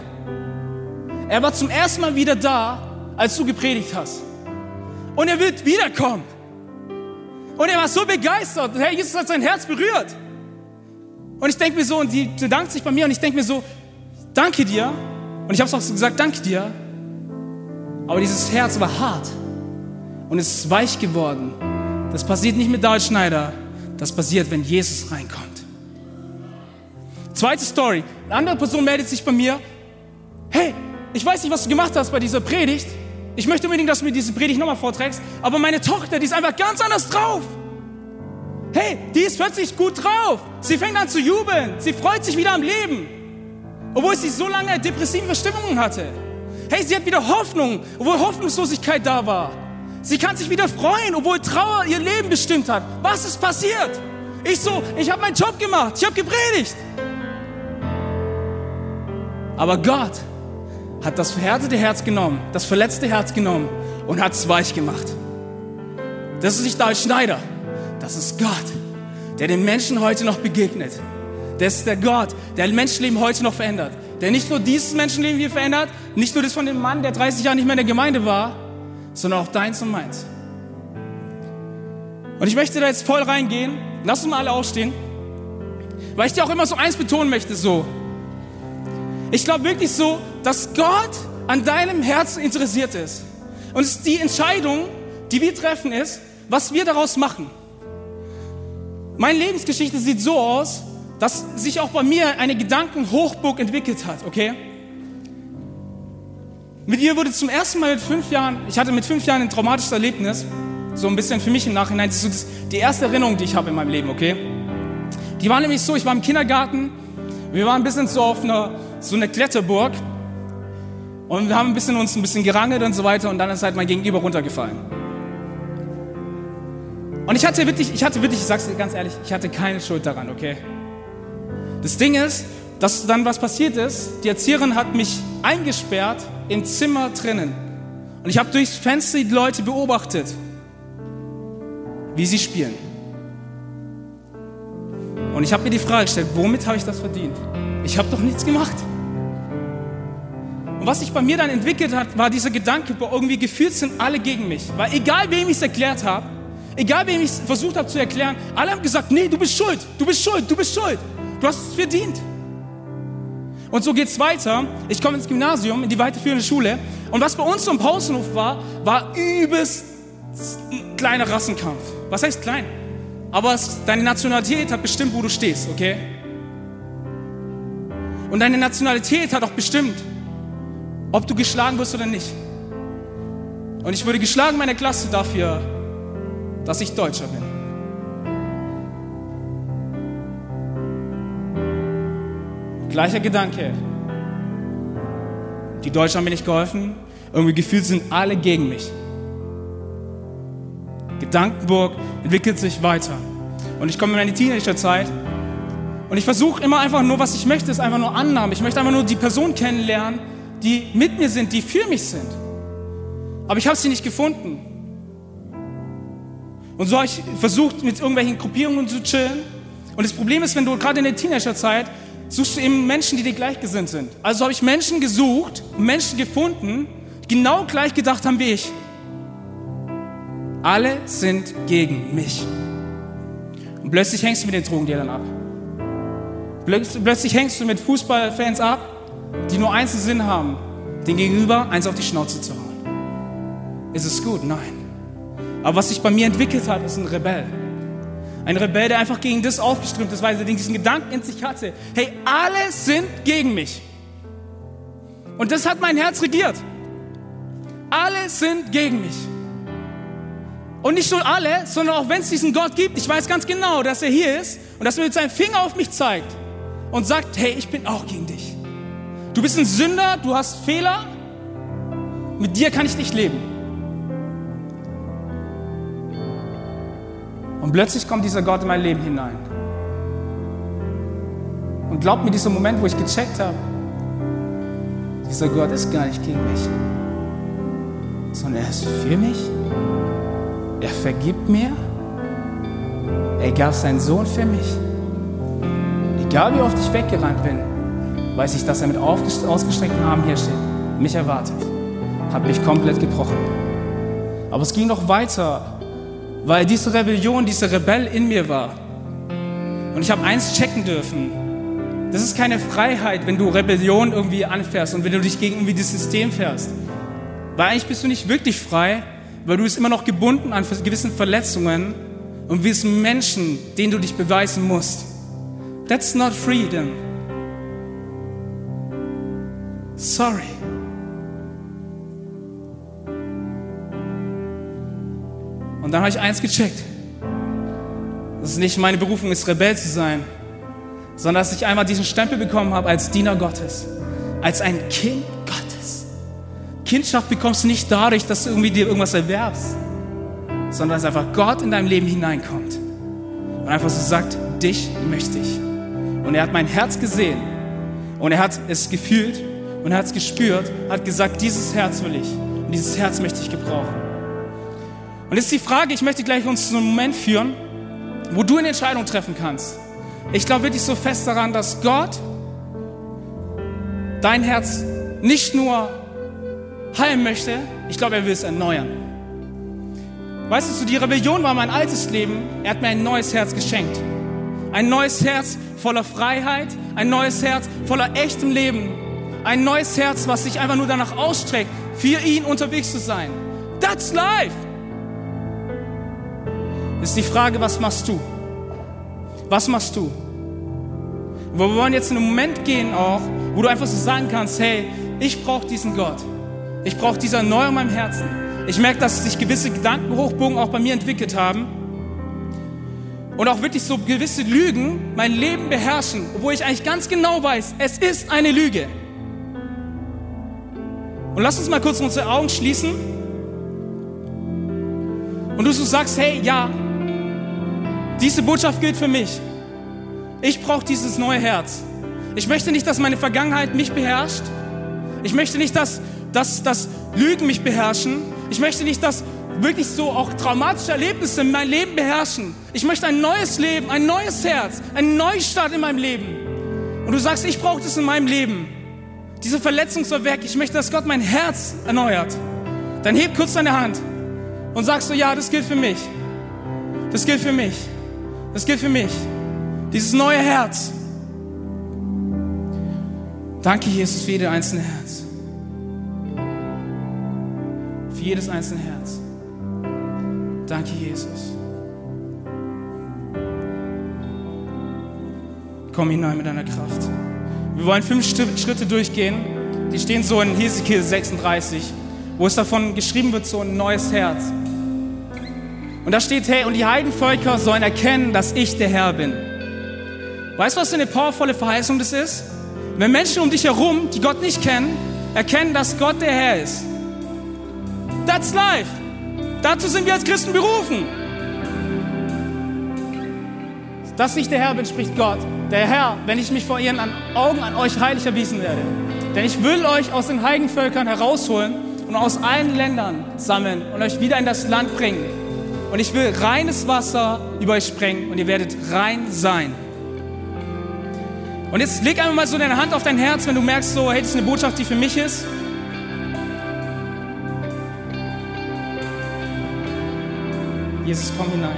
Er war zum ersten Mal wieder da, als du gepredigt hast. Und er wird wiederkommen. Und er war so begeistert. Herr Jesus hat sein Herz berührt. Und ich denke mir so, und die bedankt sich bei mir, und ich denke mir so, danke dir. Und ich habe es auch so gesagt, danke dir. Aber dieses Herz war hart. Und es ist weich geworden. Das passiert nicht mit David Schneider. Das passiert, wenn Jesus reinkommt. Zweite Story. Eine andere Person meldet sich bei mir. Hey, ich weiß nicht, was du gemacht hast bei dieser Predigt. Ich möchte unbedingt, dass du mir diese Predigt nochmal vorträgst. Aber meine Tochter, die ist einfach ganz anders drauf. Hey, die ist plötzlich gut drauf. Sie fängt an zu jubeln. Sie freut sich wieder am Leben. Obwohl sie so lange depressive Stimmungen hatte. Hey, sie hat wieder Hoffnung, obwohl Hoffnungslosigkeit da war. Sie kann sich wieder freuen, obwohl Trauer ihr Leben bestimmt hat. Was ist passiert? Ich so, ich habe meinen Job gemacht, ich habe gepredigt. Aber Gott hat das verhärtete Herz genommen, das verletzte Herz genommen und hat es weich gemacht. Das ist nicht David Schneider, das ist Gott, der den Menschen heute noch begegnet. Das ist der Gott, der Menschenleben heute noch verändert. Der nicht nur dieses Menschenleben hier verändert, nicht nur das von dem Mann, der 30 Jahre nicht mehr in der Gemeinde war, sondern auch deins und meins. Und ich möchte da jetzt voll reingehen. Lass uns mal alle aufstehen. Weil ich dir auch immer so eins betonen möchte, so. Ich glaube wirklich so, dass Gott an deinem Herzen interessiert ist. Und es ist die Entscheidung, die wir treffen, ist, was wir daraus machen. Meine Lebensgeschichte sieht so aus, dass sich auch bei mir eine Gedankenhochburg entwickelt hat, okay? Mit ihr wurde zum ersten Mal mit fünf Jahren, ich hatte mit fünf Jahren ein traumatisches Erlebnis, so ein bisschen für mich im Nachhinein. Das ist die erste Erinnerung, die ich habe in meinem Leben, okay? Die war nämlich so, ich war im Kindergarten, wir waren ein bisschen so auf einer, so einer Kletterburg und wir haben ein bisschen uns ein bisschen gerangelt und so weiter und dann ist halt mein Gegenüber runtergefallen. Und ich hatte wirklich, ich hatte wirklich, ich sag's dir ganz ehrlich, ich hatte keine Schuld daran, okay? Das Ding ist, dass dann was passiert ist, die Erzieherin hat mich eingesperrt im Zimmer drinnen. Und ich habe durchs Fenster die Leute beobachtet, wie sie spielen. Und ich habe mir die Frage gestellt, womit habe ich das verdient? Ich habe doch nichts gemacht. Und was sich bei mir dann entwickelt hat, war dieser Gedanke, boah, irgendwie gefühlt sind alle gegen mich. Weil egal, wem ich es erklärt habe, egal, wem ich es versucht habe zu erklären, alle haben gesagt, nee, du bist schuld, du bist schuld, du bist schuld. Du hast es verdient. Und so geht es weiter. Ich komme ins Gymnasium, in die weiterführende Schule. Und was bei uns so im Pausenhof war, war übelst ein kleiner Rassenkampf. Was heißt klein? Aber es, deine Nationalität hat bestimmt, wo du stehst, okay? Und deine Nationalität hat auch bestimmt, ob du geschlagen wirst oder nicht. Und ich wurde geschlagen in meiner Klasse dafür, dass ich Deutscher bin. Gleicher Gedanke. Die Deutschen haben mir nicht geholfen. Irgendwie gefühlt sind alle gegen mich. Gedankenburg entwickelt sich weiter. Und ich komme in meine Teenagerzeit Und ich versuche immer einfach nur, was ich möchte, ist einfach nur Annahme. Ich möchte einfach nur die Person kennenlernen, die mit mir sind, die für mich sind. Aber ich habe sie nicht gefunden. Und so habe ich versucht, mit irgendwelchen Gruppierungen zu chillen. Und das Problem ist, wenn du gerade in der Teenagerzeit suchst du eben Menschen, die dir gleichgesinnt sind. Also habe ich Menschen gesucht, Menschen gefunden, die genau gleich gedacht haben wie ich. Alle sind gegen mich. Und plötzlich hängst du mit den Drogendealern ab. Plötzlich hängst du mit Fußballfans ab, die nur eins im Sinn haben, den Gegenüber eins auf die Schnauze zu hauen. Ist es gut? Nein. Aber was sich bei mir entwickelt hat, ist ein Rebell. Ein Rebell, der einfach gegen das aufgeströmt ist, weil er diesen Gedanken in sich hatte. Hey, alle sind gegen mich. Und das hat mein Herz regiert. Alle sind gegen mich. Und nicht nur alle, sondern auch wenn es diesen Gott gibt, ich weiß ganz genau, dass er hier ist und dass er mit seinem Finger auf mich zeigt und sagt, hey, ich bin auch gegen dich. Du bist ein Sünder, du hast Fehler, mit dir kann ich nicht leben. Und plötzlich kommt dieser Gott in mein Leben hinein. Und glaubt mir, dieser Moment, wo ich gecheckt habe, dieser Gott ist gar nicht gegen mich, sondern er ist für mich er vergibt mir. Er gab seinen Sohn für mich. Egal wie oft ich weggerannt bin, weiß ich, dass er mit ausgestreckten Armen hier steht, mich erwartet. Hat mich komplett gebrochen. Aber es ging noch weiter, weil diese Rebellion, dieser Rebell in mir war. Und ich habe eins checken dürfen. Das ist keine Freiheit, wenn du Rebellion irgendwie anfährst und wenn du dich gegen irgendwie das System fährst. Weil eigentlich bist du nicht wirklich frei, weil du bist immer noch gebunden an gewissen Verletzungen und wirst Menschen, denen du dich beweisen musst. That's not freedom. Sorry. Und dann habe ich eins gecheckt. Dass es nicht meine Berufung ist, Rebell zu sein, sondern dass ich einmal diesen Stempel bekommen habe als Diener Gottes, als ein Kind Kindschaft bekommst du nicht dadurch, dass du irgendwie dir irgendwas erwerbst, sondern dass einfach Gott in dein Leben hineinkommt und einfach so sagt, dich möchte ich. Und er hat mein Herz gesehen und er hat es gefühlt und er hat es gespürt, hat gesagt, dieses Herz will ich und dieses Herz möchte ich gebrauchen. Und jetzt ist die Frage, ich möchte gleich uns zu einem Moment führen, wo du eine Entscheidung treffen kannst. Ich glaube wirklich so fest daran, dass Gott dein Herz nicht nur heilen möchte, ich glaube, er will es erneuern. Weißt du, die Rebellion war mein altes Leben. Er hat mir ein neues Herz geschenkt. Ein neues Herz voller Freiheit, ein neues Herz voller echtem Leben. Ein neues Herz, was sich einfach nur danach ausstreckt, für ihn unterwegs zu sein. That's life. Ist die Frage, was machst du? Was machst du? Wir wollen jetzt in einen Moment gehen auch, wo du einfach so sagen kannst, hey, ich brauche diesen Gott. Ich brauche diese Erneuerung in meinem Herzen. Ich merke, dass sich gewisse Gedankenhochbogen auch bei mir entwickelt haben. Und auch wirklich so gewisse Lügen mein Leben beherrschen, obwohl ich eigentlich ganz genau weiß, es ist eine Lüge. Und lass uns mal kurz unsere Augen schließen. Und du so sagst, hey, ja, diese Botschaft gilt für mich. Ich brauche dieses neue Herz. Ich möchte nicht, dass meine Vergangenheit mich beherrscht. Ich möchte nicht, dass dass, dass Lügen mich beherrschen. Ich möchte nicht, dass wirklich so auch traumatische Erlebnisse mein Leben beherrschen. Ich möchte ein neues Leben, ein neues Herz, einen Neustart in meinem Leben. Und du sagst, ich brauche das in meinem Leben. Diese Verletzung soll weg. Ich möchte, dass Gott mein Herz erneuert. Dann heb kurz deine Hand und sagst du, ja, das gilt für mich. Das gilt für mich. Das gilt für mich. Dieses neue Herz. Danke, Jesus, für jede einzelne Herz. jedes einzelne Herz. Danke, Jesus. Komm hinein mit deiner Kraft. Wir wollen fünf Schritte durchgehen. Die stehen so in Hesekiel 36, wo es davon geschrieben wird, so ein neues Herz. Und da steht, hey, und die Heidenvölker sollen erkennen, dass ich der Herr bin. Weißt du, was für eine powervolle Verheißung das ist? Wenn Menschen um dich herum, die Gott nicht kennen, erkennen, dass Gott der Herr ist, That's life. Dazu sind wir als Christen berufen. Dass ich der Herr bin, spricht Gott. der Herr, wenn ich mich vor ihren Augen an euch heilig erwiesen werde. Denn ich will euch aus den Heidenvölkern herausholen und aus allen Ländern sammeln und euch wieder in das Land bringen. Und ich will reines Wasser über euch sprengen und ihr werdet rein sein. Und jetzt leg einfach mal so deine Hand auf dein Herz, wenn du merkst, so, hey, das ist eine Botschaft, die für mich ist. Jesus, komm hinein.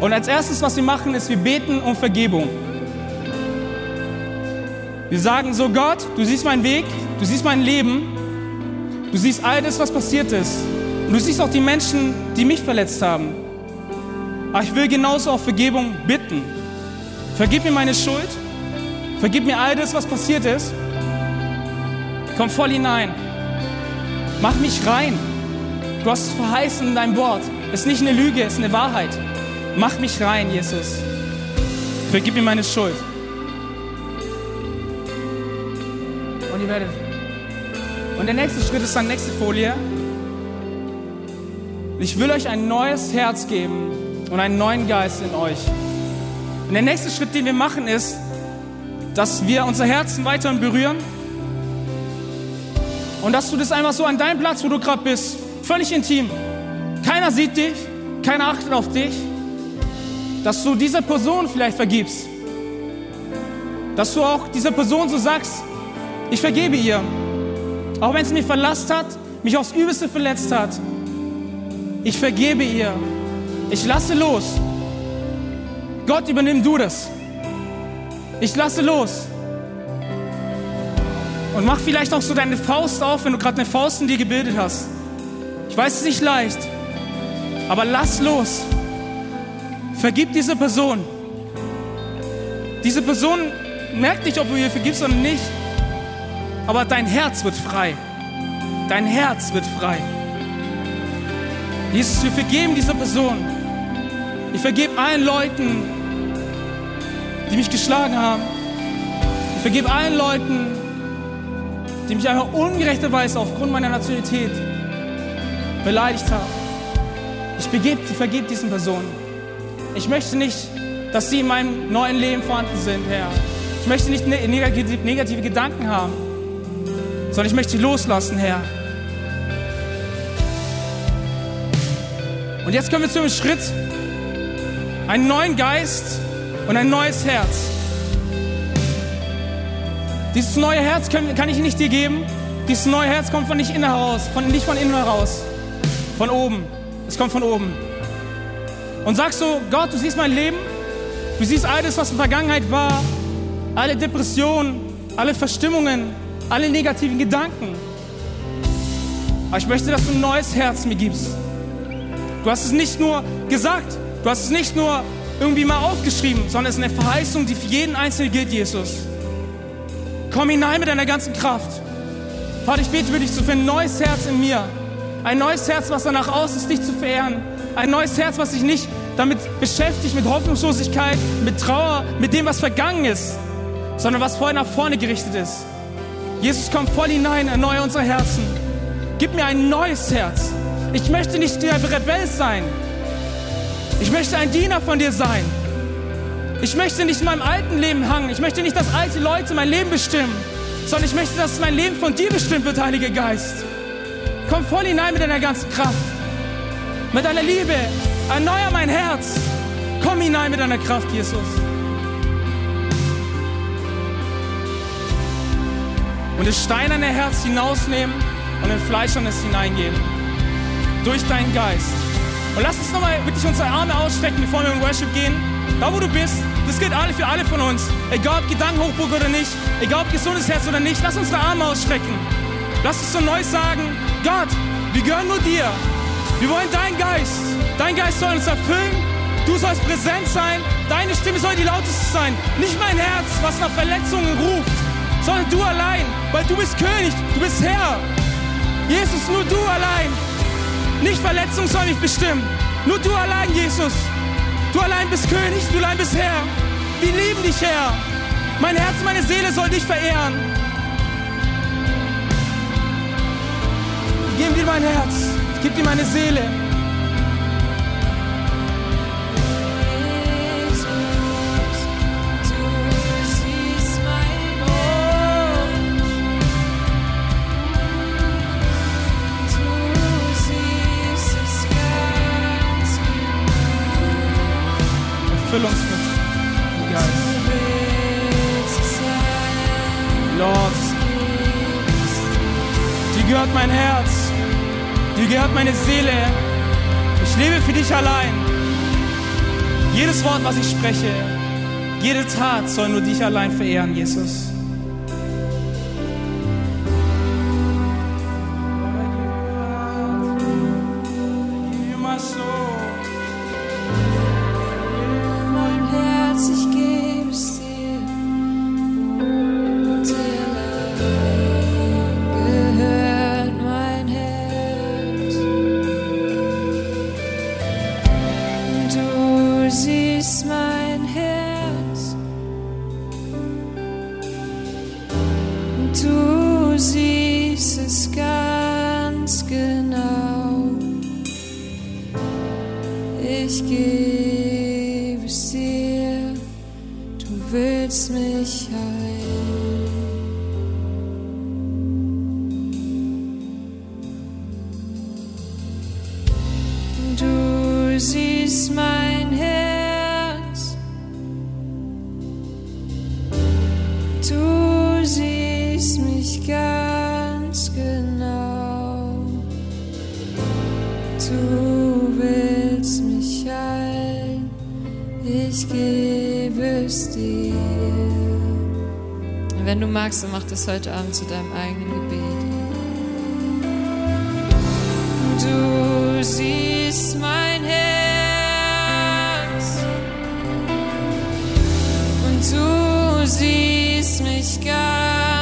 Und als erstes, was wir machen, ist, wir beten um Vergebung. Wir sagen so, Gott, du siehst meinen Weg, du siehst mein Leben, du siehst all das, was passiert ist. Und du siehst auch die Menschen, die mich verletzt haben. Aber ich will genauso auf Vergebung bitten. Vergib mir meine Schuld, vergib mir all das, was passiert ist. Komm voll hinein. Mach mich rein. Du hast es verheißen in deinem Wort. Es ist nicht eine Lüge, es ist eine Wahrheit. Mach mich rein, Jesus. Vergib mir meine Schuld. Und ihr werdet. Und der nächste Schritt ist dann nächste Folie. Ich will euch ein neues Herz geben und einen neuen Geist in euch. Und der nächste Schritt, den wir machen, ist, dass wir unser Herzen weiterhin berühren und dass du das einfach so an deinem Platz, wo du gerade bist, völlig intim. Keiner sieht dich, keiner achtet auf dich, dass du dieser Person vielleicht vergibst. Dass du auch dieser Person so sagst, ich vergebe ihr. Auch wenn sie mich verlasst hat, mich aufs Übelste verletzt hat. Ich vergebe ihr. Ich lasse los. Gott, übernimm du das. Ich lasse los. Und mach vielleicht auch so deine Faust auf, wenn du gerade eine Faust in dir gebildet hast. Ich weiß, es nicht leicht, aber lass los. Vergib diese Person. Diese Person merkt nicht, ob du ihr vergibst oder nicht aber dein Herz wird frei. Dein Herz wird frei. Jesus, wir vergeben dieser Person. Ich vergebe allen Leuten, die mich geschlagen haben. Ich vergebe allen Leuten, die mich einfach ungerechterweise aufgrund meiner Nationalität beleidigt haben. Ich vergebe vergeb diesen Personen. Ich möchte nicht, dass sie in meinem neuen Leben vorhanden sind, Herr. Ich möchte nicht ne-, negative Gedanken haben sondern ich möchte sie loslassen, Herr. Und jetzt kommen wir zu einem Schritt, einen neuen Geist und ein neues Herz. Dieses neue Herz kann, kann ich nicht dir geben. Dieses neue Herz kommt von nicht innen heraus, von, nicht von innen heraus, von oben. Es kommt von oben. Und sagst so, Gott, du siehst mein Leben, du siehst alles, was in der Vergangenheit war, alle Depressionen, alle Verstimmungen, alle negativen Gedanken. Aber ich möchte, dass du ein neues Herz mir gibst. Du hast es nicht nur gesagt, du hast es nicht nur irgendwie mal aufgeschrieben, sondern es ist eine Verheißung, die für jeden Einzelnen gilt, Jesus. Komm hinein mit deiner ganzen Kraft. Vater, ich bete für dich für ein neues Herz in mir. Ein neues Herz, was danach aus ist, dich zu verehren. Ein neues Herz, was sich nicht damit beschäftigt, mit Hoffnungslosigkeit, mit Trauer, mit dem, was vergangen ist, sondern was vorher nach vorne gerichtet ist. Jesus, komm voll hinein, erneuere unsere Herzen. Gib mir ein neues Herz. Ich möchte nicht der Rebell sein. Ich möchte ein Diener von dir sein. Ich möchte nicht in meinem alten Leben hangen. Ich möchte nicht, dass alte Leute mein Leben bestimmen, sondern ich möchte, dass mein Leben von dir bestimmt wird, Heiliger Geist. Komm voll hinein mit deiner ganzen Kraft, mit deiner Liebe. Erneuer mein Herz. Komm hinein mit deiner Kraft, Jesus. und das steinerne Herz hinausnehmen und ein fleischernes hineingeben. Durch deinen Geist. Und lass uns nochmal wirklich unsere Arme ausstrecken, bevor wir in Worship gehen. Da, wo du bist, das gilt alle für alle von uns. Egal ob Gedankenhochburg oder nicht, egal ob gesundes Herz oder nicht, lass unsere Arme ausstrecken. Lass uns so neu sagen, Gott, wir gehören nur dir. Wir wollen deinen Geist. Dein Geist soll uns erfüllen. Du sollst präsent sein. Deine Stimme soll die lauteste sein. Nicht mein Herz, was nach Verletzungen ruft sondern du allein, weil du bist König, du bist Herr. Jesus, nur du allein. Nicht Verletzung soll mich bestimmen. Nur du allein, Jesus. Du allein bist König, du allein bist Herr. Wir lieben dich, Herr. Mein Herz, meine Seele soll dich verehren. Gebe dir mein Herz, gebe dir meine Seele. Füll uns mit dem Geist. Lord, dir gehört mein Herz, dir gehört meine Seele. Ich lebe für dich allein. Jedes Wort, was ich spreche, jede Tat soll nur dich allein verehren, Jesus. Willst mich heilen. Du siehst mein Wenn du magst, dann mach das heute Abend zu deinem eigenen Gebet. Du siehst mein Herz und du siehst mich ganz